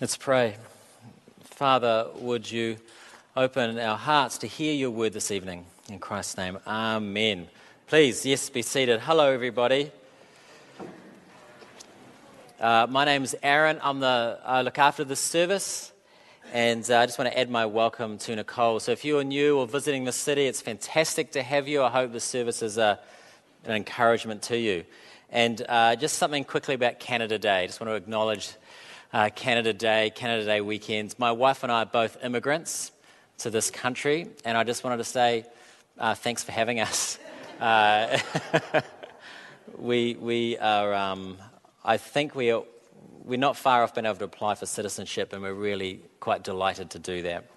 Let's pray. Father, would you open our hearts to hear your word this evening? In Christ's name, Amen. Please, yes, be seated. Hello, everybody. Uh, my name is Aaron. I'm the, I look after this service. And uh, I just want to add my welcome to Nicole. So if you are new or visiting the city, it's fantastic to have you. I hope this service is a, an encouragement to you. And uh, just something quickly about Canada Day. I just want to acknowledge uh, Canada Day, Canada Day weekends. My wife and I are both immigrants to this country, and I just wanted to say uh, thanks for having us. Uh, we, we are, um, I think we are, we're not far off being able to apply for citizenship, and we're really quite delighted to do that.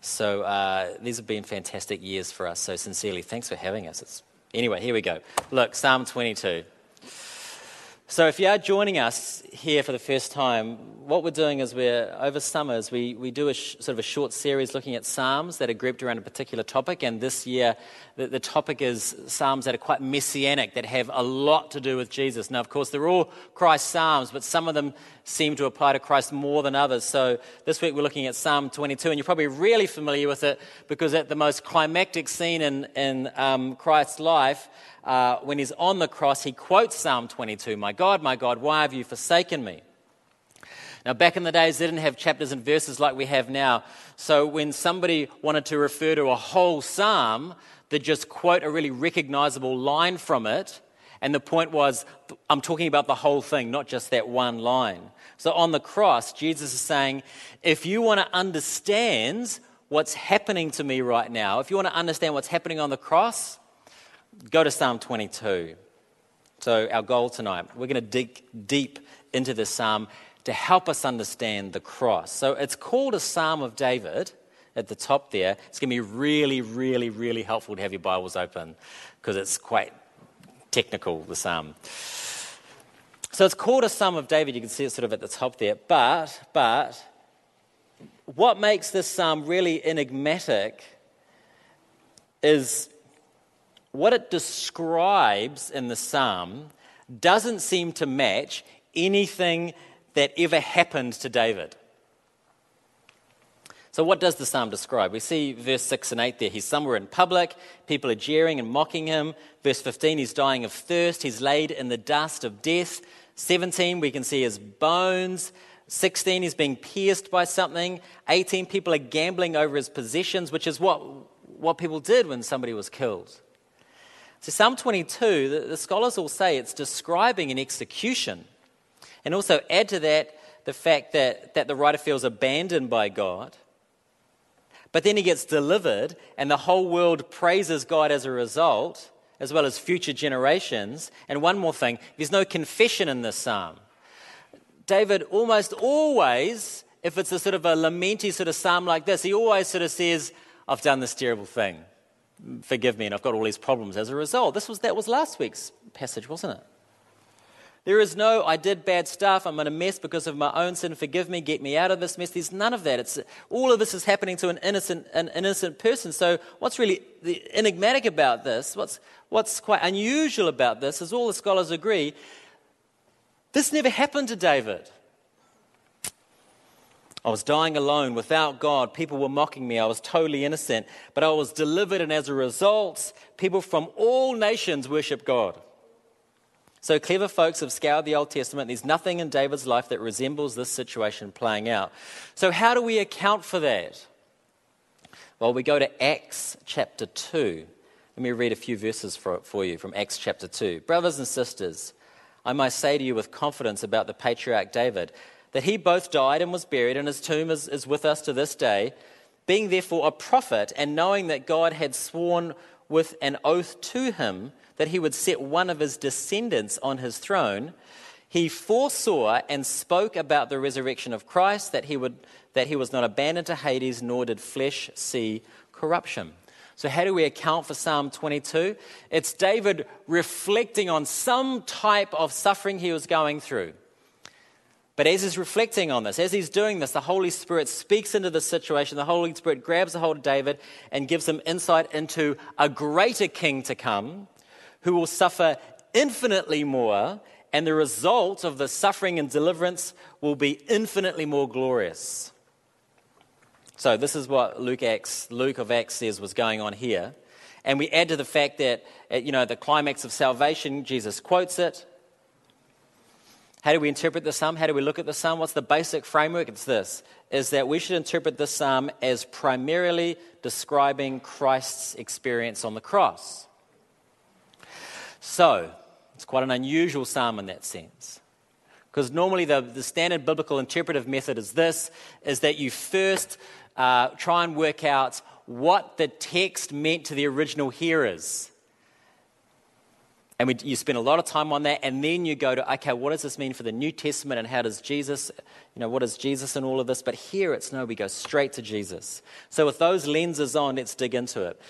So uh, these have been fantastic years for us. So sincerely, thanks for having us. It's, anyway, here we go. Look, Psalm 22. So, if you are joining us here for the first time, what we're doing is we're over summers we, we do a sh- sort of a short series looking at psalms that are grouped around a particular topic. And this year, the, the topic is psalms that are quite messianic, that have a lot to do with Jesus. Now, of course, they're all Christ psalms, but some of them seem to apply to Christ more than others. So, this week we're looking at Psalm 22, and you're probably really familiar with it because at the most climactic scene in, in um, Christ's life, uh, when he's on the cross, he quotes Psalm 22 My God, my God, why have you forsaken me? Now, back in the days, they didn't have chapters and verses like we have now. So, when somebody wanted to refer to a whole psalm, they'd just quote a really recognizable line from it. And the point was, I'm talking about the whole thing, not just that one line. So, on the cross, Jesus is saying, if you want to understand what's happening to me right now, if you want to understand what's happening on the cross, Go to Psalm 22. So, our goal tonight, we're going to dig deep into this psalm to help us understand the cross. So, it's called a Psalm of David at the top there. It's going to be really, really, really helpful to have your Bibles open because it's quite technical, the psalm. So, it's called a Psalm of David. You can see it sort of at the top there. But, but, what makes this psalm really enigmatic is what it describes in the psalm doesn't seem to match anything that ever happened to David. So, what does the psalm describe? We see verse 6 and 8 there. He's somewhere in public, people are jeering and mocking him. Verse 15, he's dying of thirst, he's laid in the dust of death. 17, we can see his bones. 16, he's being pierced by something. 18, people are gambling over his possessions, which is what, what people did when somebody was killed. So, Psalm 22, the, the scholars all say it's describing an execution. And also add to that the fact that, that the writer feels abandoned by God. But then he gets delivered, and the whole world praises God as a result, as well as future generations. And one more thing there's no confession in this psalm. David almost always, if it's a sort of a lamenty sort of psalm like this, he always sort of says, I've done this terrible thing forgive me, and I've got all these problems as a result. This was, that was last week's passage, wasn't it? There is no, I did bad stuff, I'm in a mess because of my own sin, forgive me, get me out of this mess. There's none of that. It's, all of this is happening to an innocent, an innocent person. So, what's really the enigmatic about this, what's, what's quite unusual about this, is all the scholars agree this never happened to David. I was dying alone without God. People were mocking me. I was totally innocent. But I was delivered, and as a result, people from all nations worship God. So clever folks have scoured the Old Testament. There's nothing in David's life that resembles this situation playing out. So, how do we account for that? Well, we go to Acts chapter 2. Let me read a few verses for, for you from Acts chapter 2. Brothers and sisters, I might say to you with confidence about the patriarch David that he both died and was buried, and his tomb is, is with us to this day. Being therefore a prophet, and knowing that God had sworn with an oath to him that he would set one of his descendants on his throne, he foresaw and spoke about the resurrection of Christ, that he, would, that he was not abandoned to Hades, nor did flesh see corruption. So, how do we account for Psalm 22? It's David reflecting on some type of suffering he was going through. But as he's reflecting on this, as he's doing this, the Holy Spirit speaks into the situation. The Holy Spirit grabs a hold of David and gives him insight into a greater king to come who will suffer infinitely more and the result of the suffering and deliverance will be infinitely more glorious. So, this is what Luke, Acts, Luke of Acts says was going on here. And we add to the fact that, uh, you know, the climax of salvation, Jesus quotes it. How do we interpret the psalm? How do we look at the psalm? What's the basic framework? It's this is that we should interpret the psalm as primarily describing Christ's experience on the cross. So, it's quite an unusual psalm in that sense. Because normally the, the standard biblical interpretive method is this is that you first uh, try and work out what the text meant to the original hearers. And we, you spend a lot of time on that, and then you go to, okay, what does this mean for the New Testament, and how does Jesus, you know, what is Jesus in all of this? But here it's no, we go straight to Jesus. So with those lenses on, let's dig into it.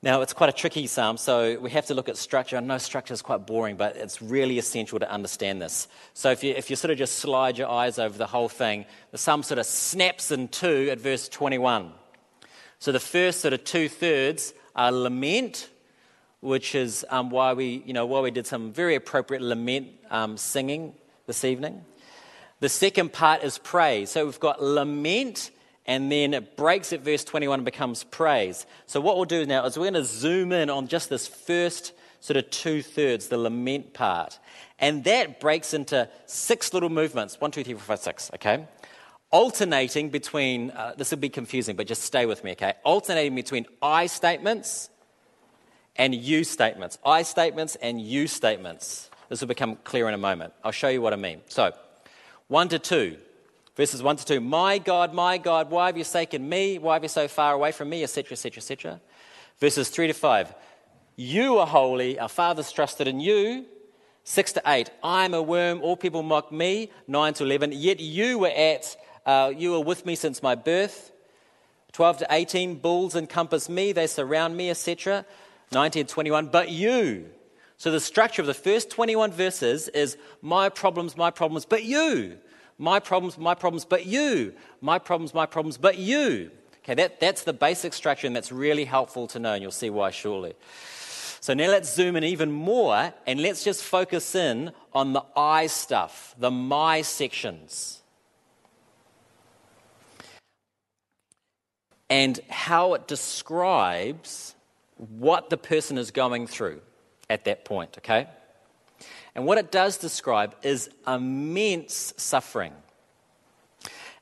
Now, it's quite a tricky psalm, so we have to look at structure. I know structure is quite boring, but it's really essential to understand this. So, if you, if you sort of just slide your eyes over the whole thing, the psalm sort of snaps in two at verse 21. So, the first sort of two thirds are lament, which is um, why we, you know, why we did some very appropriate lament um, singing this evening. The second part is praise. So we've got lament, and then it breaks at verse 21 and becomes praise. So what we'll do now is we're going to zoom in on just this first sort of two thirds, the lament part. And that breaks into six little movements one, two, three, four, five, six, okay? Alternating between, uh, this will be confusing, but just stay with me, okay? Alternating between I statements and you statements. I statements and you statements. This will become clear in a moment. I'll show you what I mean. So, 1 to 2, verses 1 to 2. My God, my God, why have you forsaken me? Why have you so far away from me? Etc., etc., etc. Verses 3 to 5. You are holy. Our fathers trusted in you. 6 to 8. I am a worm. All people mock me. 9 to 11. Yet you were at, uh, you were with me since my birth. 12 to 18. Bulls encompass me. They surround me, etc. 19 21, but you. So the structure of the first 21 verses is my problems, my problems, but you. My problems, my problems, but you. My problems, my problems, but you. Okay, that, that's the basic structure, and that's really helpful to know, and you'll see why shortly. So now let's zoom in even more, and let's just focus in on the I stuff, the my sections. And how it describes what the person is going through at that point, okay? And what it does describe is immense suffering.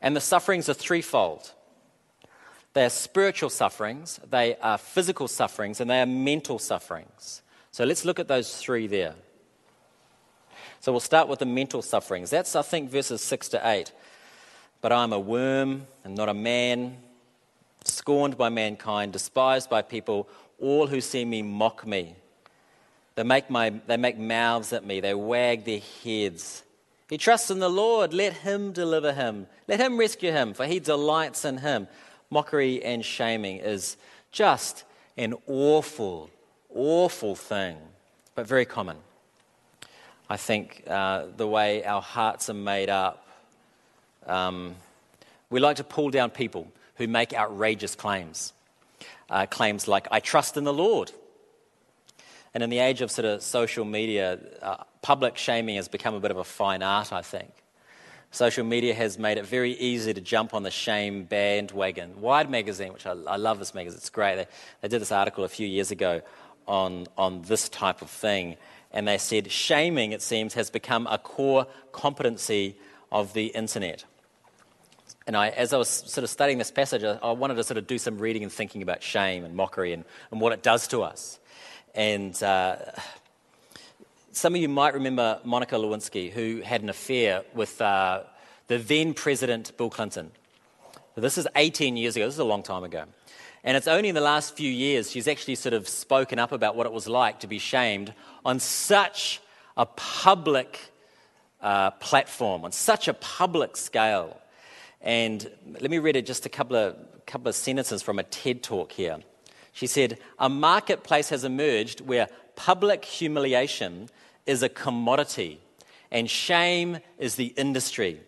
And the sufferings are threefold they are spiritual sufferings, they are physical sufferings, and they are mental sufferings. So let's look at those three there. So we'll start with the mental sufferings. That's, I think, verses 6 to 8. But I'm a worm and not a man, scorned by mankind, despised by people all who see me mock me. They make, my, they make mouths at me, they wag their heads. He trusts in the Lord, let him deliver him, let him rescue him, for he delights in him. Mockery and shaming is just an awful, awful thing, but very common. I think uh, the way our hearts are made up, um, we like to pull down people who make outrageous claims uh, claims like, I trust in the Lord. And in the age of sort of social media, uh, public shaming has become a bit of a fine art, I think. Social media has made it very easy to jump on the shame bandwagon. Wired magazine, which I, I love this magazine, it's great. They, they did this article a few years ago on, on this type of thing. And they said shaming, it seems, has become a core competency of the internet. And I, as I was sort of studying this passage, I, I, wanted to sort of do some reading and thinking about shame and mockery and, and what it does to us. And uh, some of you might remember Monica Lewinsky, who had an affair with uh, the then President Bill Clinton. This is 18 years ago, this is a long time ago. And it's only in the last few years she's actually sort of spoken up about what it was like to be shamed on such a public uh, platform, on such a public scale. And let me read just a couple of, couple of sentences from a TED talk here. She said, A marketplace has emerged where public humiliation is a commodity and shame is the industry.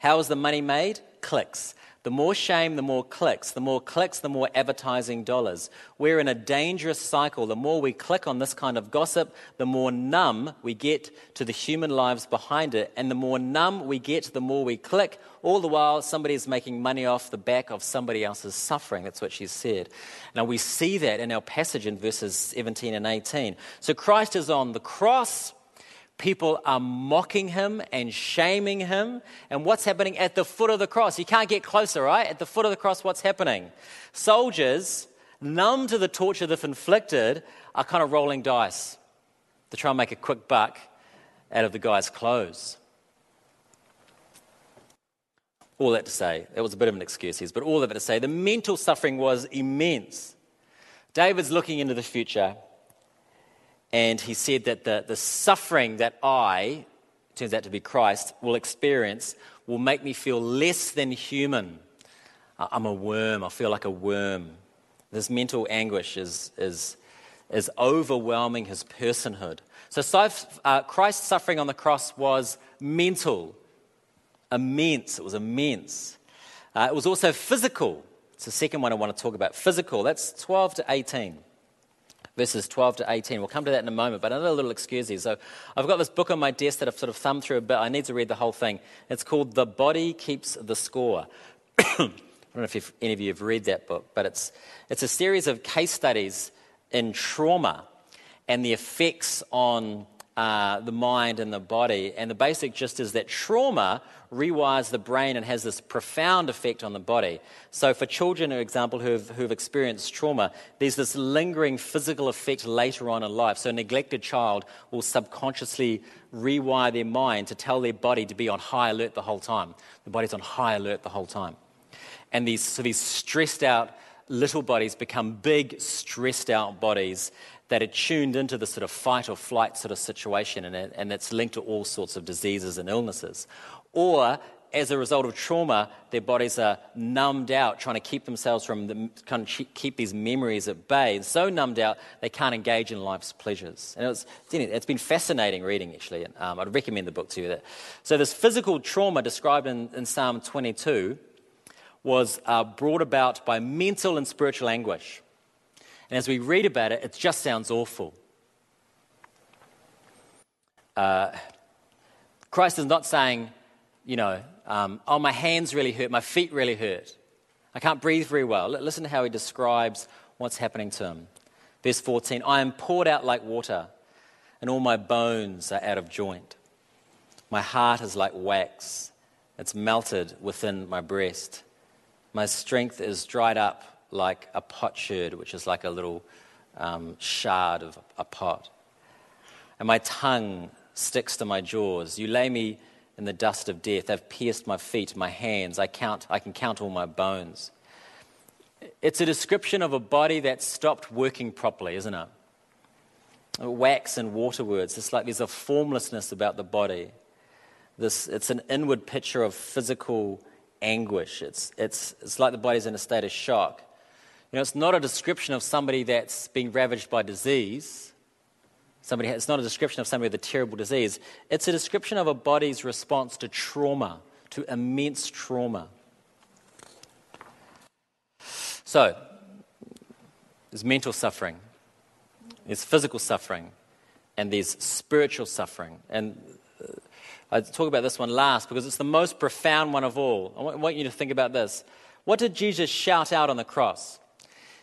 How is the money made? clicks. The more shame, the more clicks. The more clicks, the more advertising dollars. We're in a dangerous cycle. The more we click on this kind of gossip, the more numb we get to the human lives behind it. And the more numb we get, the more we click. All the while, somebody is making money off the back of somebody else's suffering. That's what she said. Now, we see that in our passage in verses 17 and 18. So Christ is on the cross. People are mocking him and shaming him. And what's happening at the foot of the cross? You can't get closer, right? At the foot of the cross, what's happening? Soldiers, numb to the torture they've inflicted, are kind of rolling dice to try and make a quick buck out of the guy's clothes. All that to say, that was a bit of an excuse, but all of it to say, the mental suffering was immense. David's looking into the future and he said that the, the suffering that I, turns out to be Christ, will experience will make me feel less than human. I'm a worm. I feel like a worm. This mental anguish is, is, is overwhelming his personhood. So, uh, Christ's suffering on the cross was mental, immense. It was immense. Uh, it was also physical. It's the second one I want to talk about. Physical. That's 12 to 18 verses 12 to 18. We'll come to that in a moment, but another little excuse here. So I've got this book on my desk that I've sort of thumbed through a bit. I need to read the whole thing. It's called The Body Keeps the Score. I don't know if any of you have read that book, but it's, it's a series of case studies in trauma and the effects on uh, the mind and the body. And the basic gist is that trauma rewires the brain and has this profound effect on the body. So, for children, for example, who've, who've experienced trauma, there's this lingering physical effect later on in life. So, a neglected child will subconsciously rewire their mind to tell their body to be on high alert the whole time. The body's on high alert the whole time. And these, so these stressed out little bodies become big, stressed out bodies that are tuned into the sort of fight or flight sort of situation, and, and it's linked to all sorts of diseases and illnesses. Or as a result of trauma, their bodies are numbed out, trying to keep themselves from the, kind of keep these memories at bay. And so numbed out, they can't engage in life's pleasures. And it was, it's been fascinating reading, actually. Um, I'd recommend the book to you. That. So, this physical trauma described in, in Psalm 22 was uh, brought about by mental and spiritual anguish. And as we read about it, it just sounds awful. Uh, Christ is not saying, you know, um, oh, my hands really hurt, my feet really hurt. I can't breathe very well. Listen to how he describes what's happening to him. Verse 14 I am poured out like water, and all my bones are out of joint. My heart is like wax, it's melted within my breast. My strength is dried up like a potsherd, which is like a little um, shard of a pot. And my tongue sticks to my jaws. You lay me in the dust of death. They've pierced my feet, my hands. I, count, I can count all my bones. It's a description of a body that stopped working properly, isn't it? Wax and water words. It's like there's a formlessness about the body. This, it's an inward picture of physical anguish. It's, it's, it's like the body's in a state of shock. You know, it's not a description of somebody that's being ravaged by disease. Somebody, it's not a description of somebody with a terrible disease. It's a description of a body's response to trauma, to immense trauma. So, there's mental suffering, there's physical suffering, and there's spiritual suffering. And uh, I talk about this one last because it's the most profound one of all. I want you to think about this. What did Jesus shout out on the cross?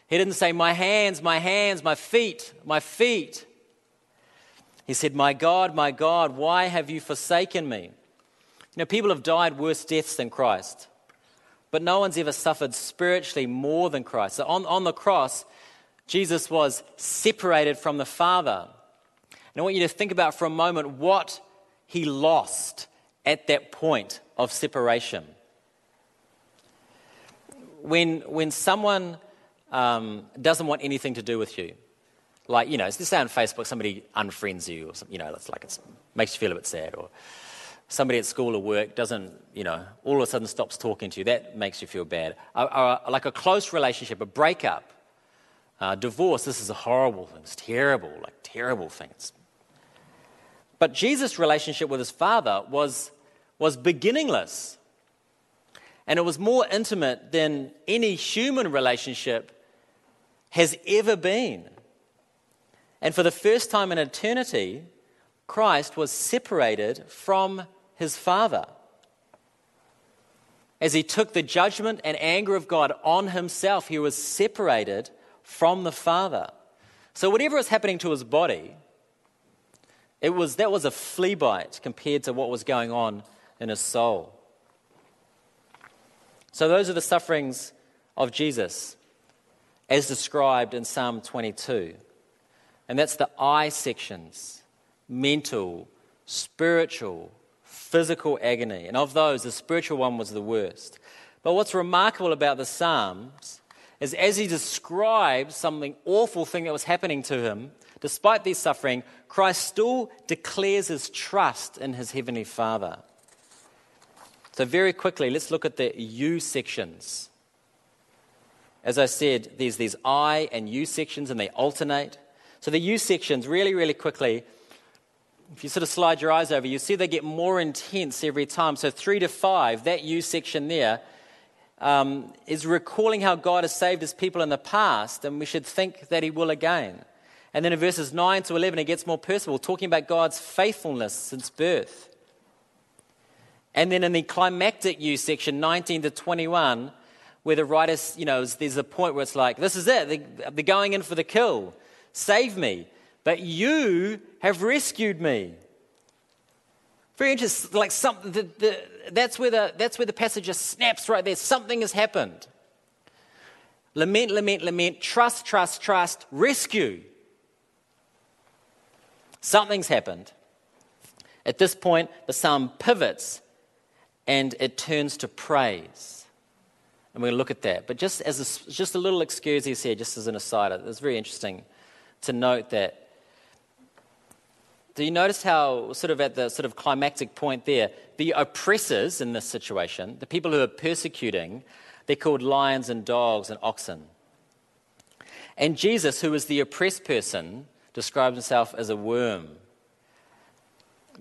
He didn't say, My hands, my hands, my feet, my feet. He said, My God, my God, why have you forsaken me? You know, people have died worse deaths than Christ, but no one's ever suffered spiritually more than Christ. So on, on the cross, Jesus was separated from the Father. And I want you to think about for a moment what he lost at that point of separation. When, when someone um, doesn't want anything to do with you. Like, you know, let's say on Facebook somebody unfriends you, or something, you know, it's like it makes you feel a bit sad. Or somebody at school or work doesn't, you know, all of a sudden stops talking to you. That makes you feel bad. like a close relationship, a breakup, uh, divorce, this is a horrible thing. It's terrible, like terrible things. But Jesus' relationship with his father was, was beginningless. And it was more intimate than any human relationship has ever been. And for the first time in eternity, Christ was separated from his Father. As he took the judgment and anger of God on himself, he was separated from the Father. So, whatever was happening to his body, it was, that was a flea bite compared to what was going on in his soul. So, those are the sufferings of Jesus as described in Psalm 22. And that's the I sections mental, spiritual, physical agony. And of those, the spiritual one was the worst. But what's remarkable about the Psalms is as he describes something awful thing that was happening to him, despite this suffering, Christ still declares his trust in his heavenly Father. So, very quickly, let's look at the you sections. As I said, there's these I and you sections, and they alternate. So, the you sections, really, really quickly, if you sort of slide your eyes over, you see they get more intense every time. So, three to five, that you section there, um, is recalling how God has saved his people in the past, and we should think that he will again. And then in verses 9 to 11, it gets more personal, talking about God's faithfulness since birth. And then in the climactic you section, 19 to 21, where the writer, you know, there's a point where it's like, this is it, they're going in for the kill. Save me. But you have rescued me. Very interesting. Like something, the, the, that's, where the, that's where the passage just snaps right there. Something has happened. Lament, lament, lament, trust, trust, trust, rescue. Something's happened. At this point, the psalm pivots and it turns to praise. And to look at that. But just as a, just a little excuse here, just as an aside, it's very interesting to note that. Do you notice how, sort of at the sort of climactic point there, the oppressors in this situation, the people who are persecuting, they're called lions and dogs and oxen. And Jesus, who is the oppressed person, describes himself as a worm.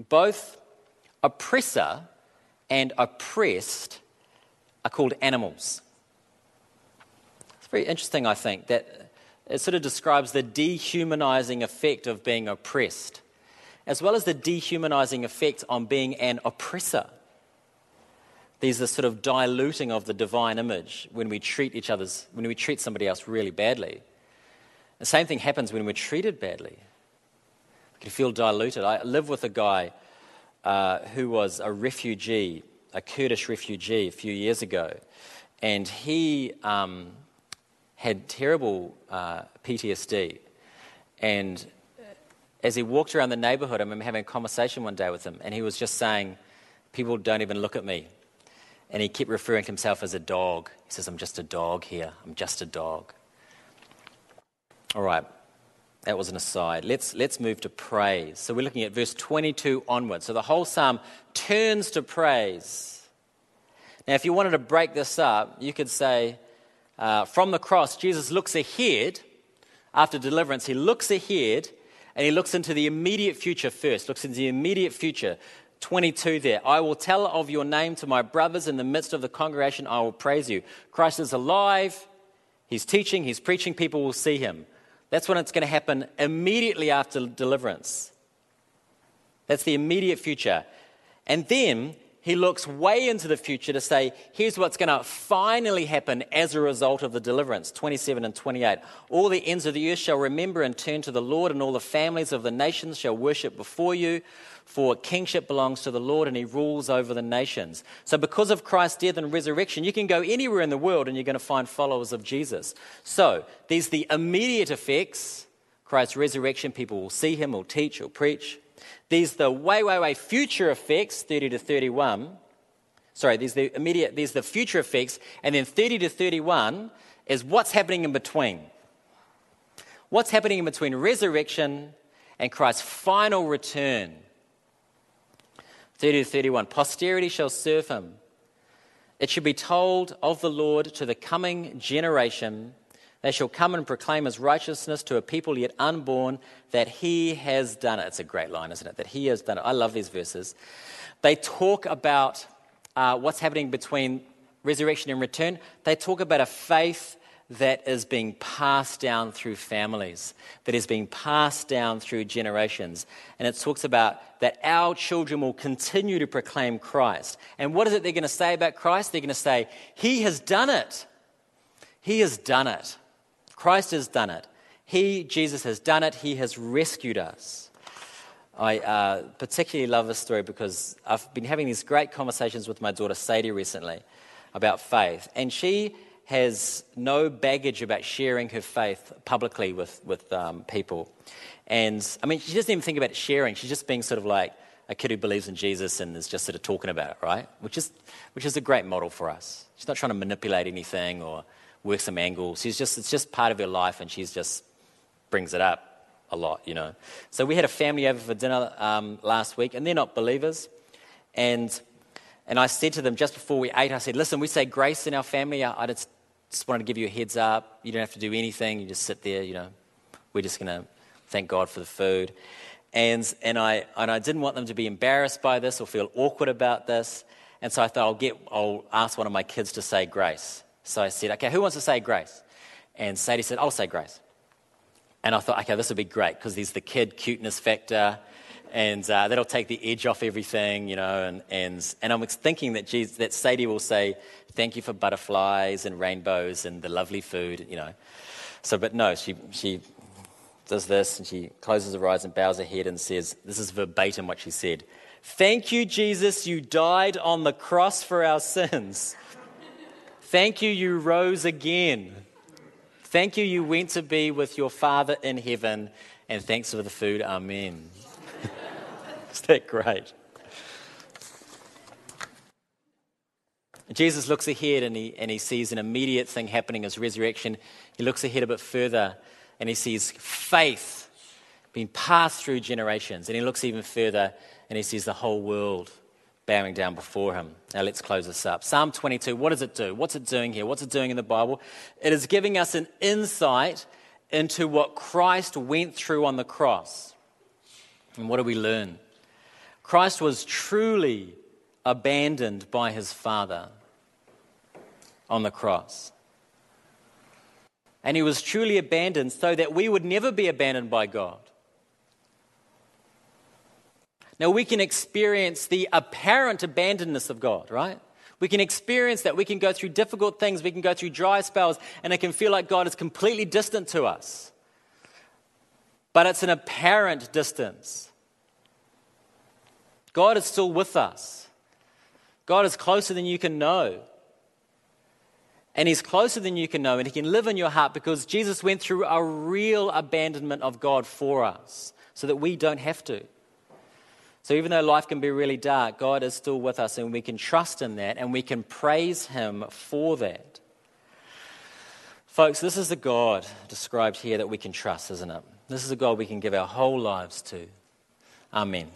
Both oppressor and oppressed are called animals. Very interesting, I think, that it sort of describes the dehumanizing effect of being oppressed, as well as the dehumanizing effect on being an oppressor. These are sort of diluting of the divine image when we treat each other's, when we treat somebody else really badly. The same thing happens when we're treated badly. We can feel diluted. I live with a guy uh, who was a refugee, a Kurdish refugee, a few years ago. And he um, had terrible uh, PTSD. And as he walked around the neighborhood, I remember having a conversation one day with him, and he was just saying, People don't even look at me. And he kept referring to himself as a dog. He says, I'm just a dog here. I'm just a dog. All right. That was an aside. Let's, let's move to praise. So we're looking at verse 22 onwards. So the whole psalm turns to praise. Now, if you wanted to break this up, you could say, uh, from the cross, Jesus looks ahead after deliverance. He looks ahead and he looks into the immediate future first, looks into the immediate future. 22 there. I will tell of your name to my brothers in the midst of the congregation. I will praise you. Christ is alive. He's teaching, he's preaching, people will see him. That's when it's going to happen immediately after deliverance. That's the immediate future. And then he looks way into the future to say, here's what's going to finally happen as a result of the deliverance 27 and 28. All the ends of the earth shall remember and turn to the Lord, and all the families of the nations shall worship before you. For kingship belongs to the Lord, and he rules over the nations. So, because of Christ's death and resurrection, you can go anywhere in the world and you're going to find followers of Jesus. So, these the immediate effects. Christ's resurrection, people will see him, will teach, will preach. These the way, way, way future effects, 30 to 31. Sorry, there's the immediate, there's the future effects, and then 30 to 31 is what's happening in between. What's happening in between resurrection and Christ's final return. 30 to 31. Posterity shall serve him. It shall be told of the Lord to the coming generation they shall come and proclaim his righteousness to a people yet unborn that he has done it. It's a great line, isn't it? That he has done it. I love these verses. They talk about uh, what's happening between resurrection and return, they talk about a faith that is being passed down through families, that is being passed down through generations. And it talks about that our children will continue to proclaim Christ. And what is it they're going to say about Christ? They're going to say, He has done it. He has done it. Christ has done it. He, Jesus, has done it. He has rescued us. I uh, particularly love this story because I've been having these great conversations with my daughter Sadie recently about faith. And she has no baggage about sharing her faith publicly with, with um, people. And I mean, she doesn't even think about sharing. She's just being sort of like a kid who believes in Jesus and is just sort of talking about it, right? Which is, which is a great model for us. She's not trying to manipulate anything or work some angles. She's just, it's just part of her life and she just brings it up a lot, you know. So we had a family over for dinner um, last week and they're not believers. And, and I said to them just before we ate, I said, listen, we say grace in our family. I, I just just wanted to give you a heads up. You don't have to do anything. You just sit there, you know. We're just going to thank God for the food. And, and, I, and I didn't want them to be embarrassed by this or feel awkward about this. And so I thought I'll, get, I'll ask one of my kids to say grace. So I said, okay, who wants to say grace? And Sadie said, I'll say grace. And I thought, okay, this would be great because there's the kid cuteness factor and uh, that'll take the edge off everything, you know. And, and, and I'm thinking that, Jesus, that Sadie will say, Thank you for butterflies and rainbows and the lovely food, you know. So, but no, she, she does this and she closes her eyes and bows her head and says, This is verbatim what she said Thank you, Jesus, you died on the cross for our sins. Thank you, you rose again. Thank you, you went to be with your Father in heaven. And thanks for the food. Amen. Isn't that great? Jesus looks ahead and he, and he sees an immediate thing happening as resurrection. He looks ahead a bit further and he sees faith being passed through generations. And he looks even further and he sees the whole world bowing down before him. Now let's close this up. Psalm 22, what does it do? What's it doing here? What's it doing in the Bible? It is giving us an insight into what Christ went through on the cross. And what do we learn? Christ was truly abandoned by his Father on the cross. And he was truly abandoned so that we would never be abandoned by God. Now, we can experience the apparent abandonedness of God, right? We can experience that. We can go through difficult things. We can go through dry spells, and it can feel like God is completely distant to us. But it's an apparent distance. God is still with us. God is closer than you can know. And He's closer than you can know, and He can live in your heart because Jesus went through a real abandonment of God for us so that we don't have to. So even though life can be really dark, God is still with us, and we can trust in that, and we can praise Him for that. Folks, this is the God described here that we can trust, isn't it? This is a God we can give our whole lives to. Amen.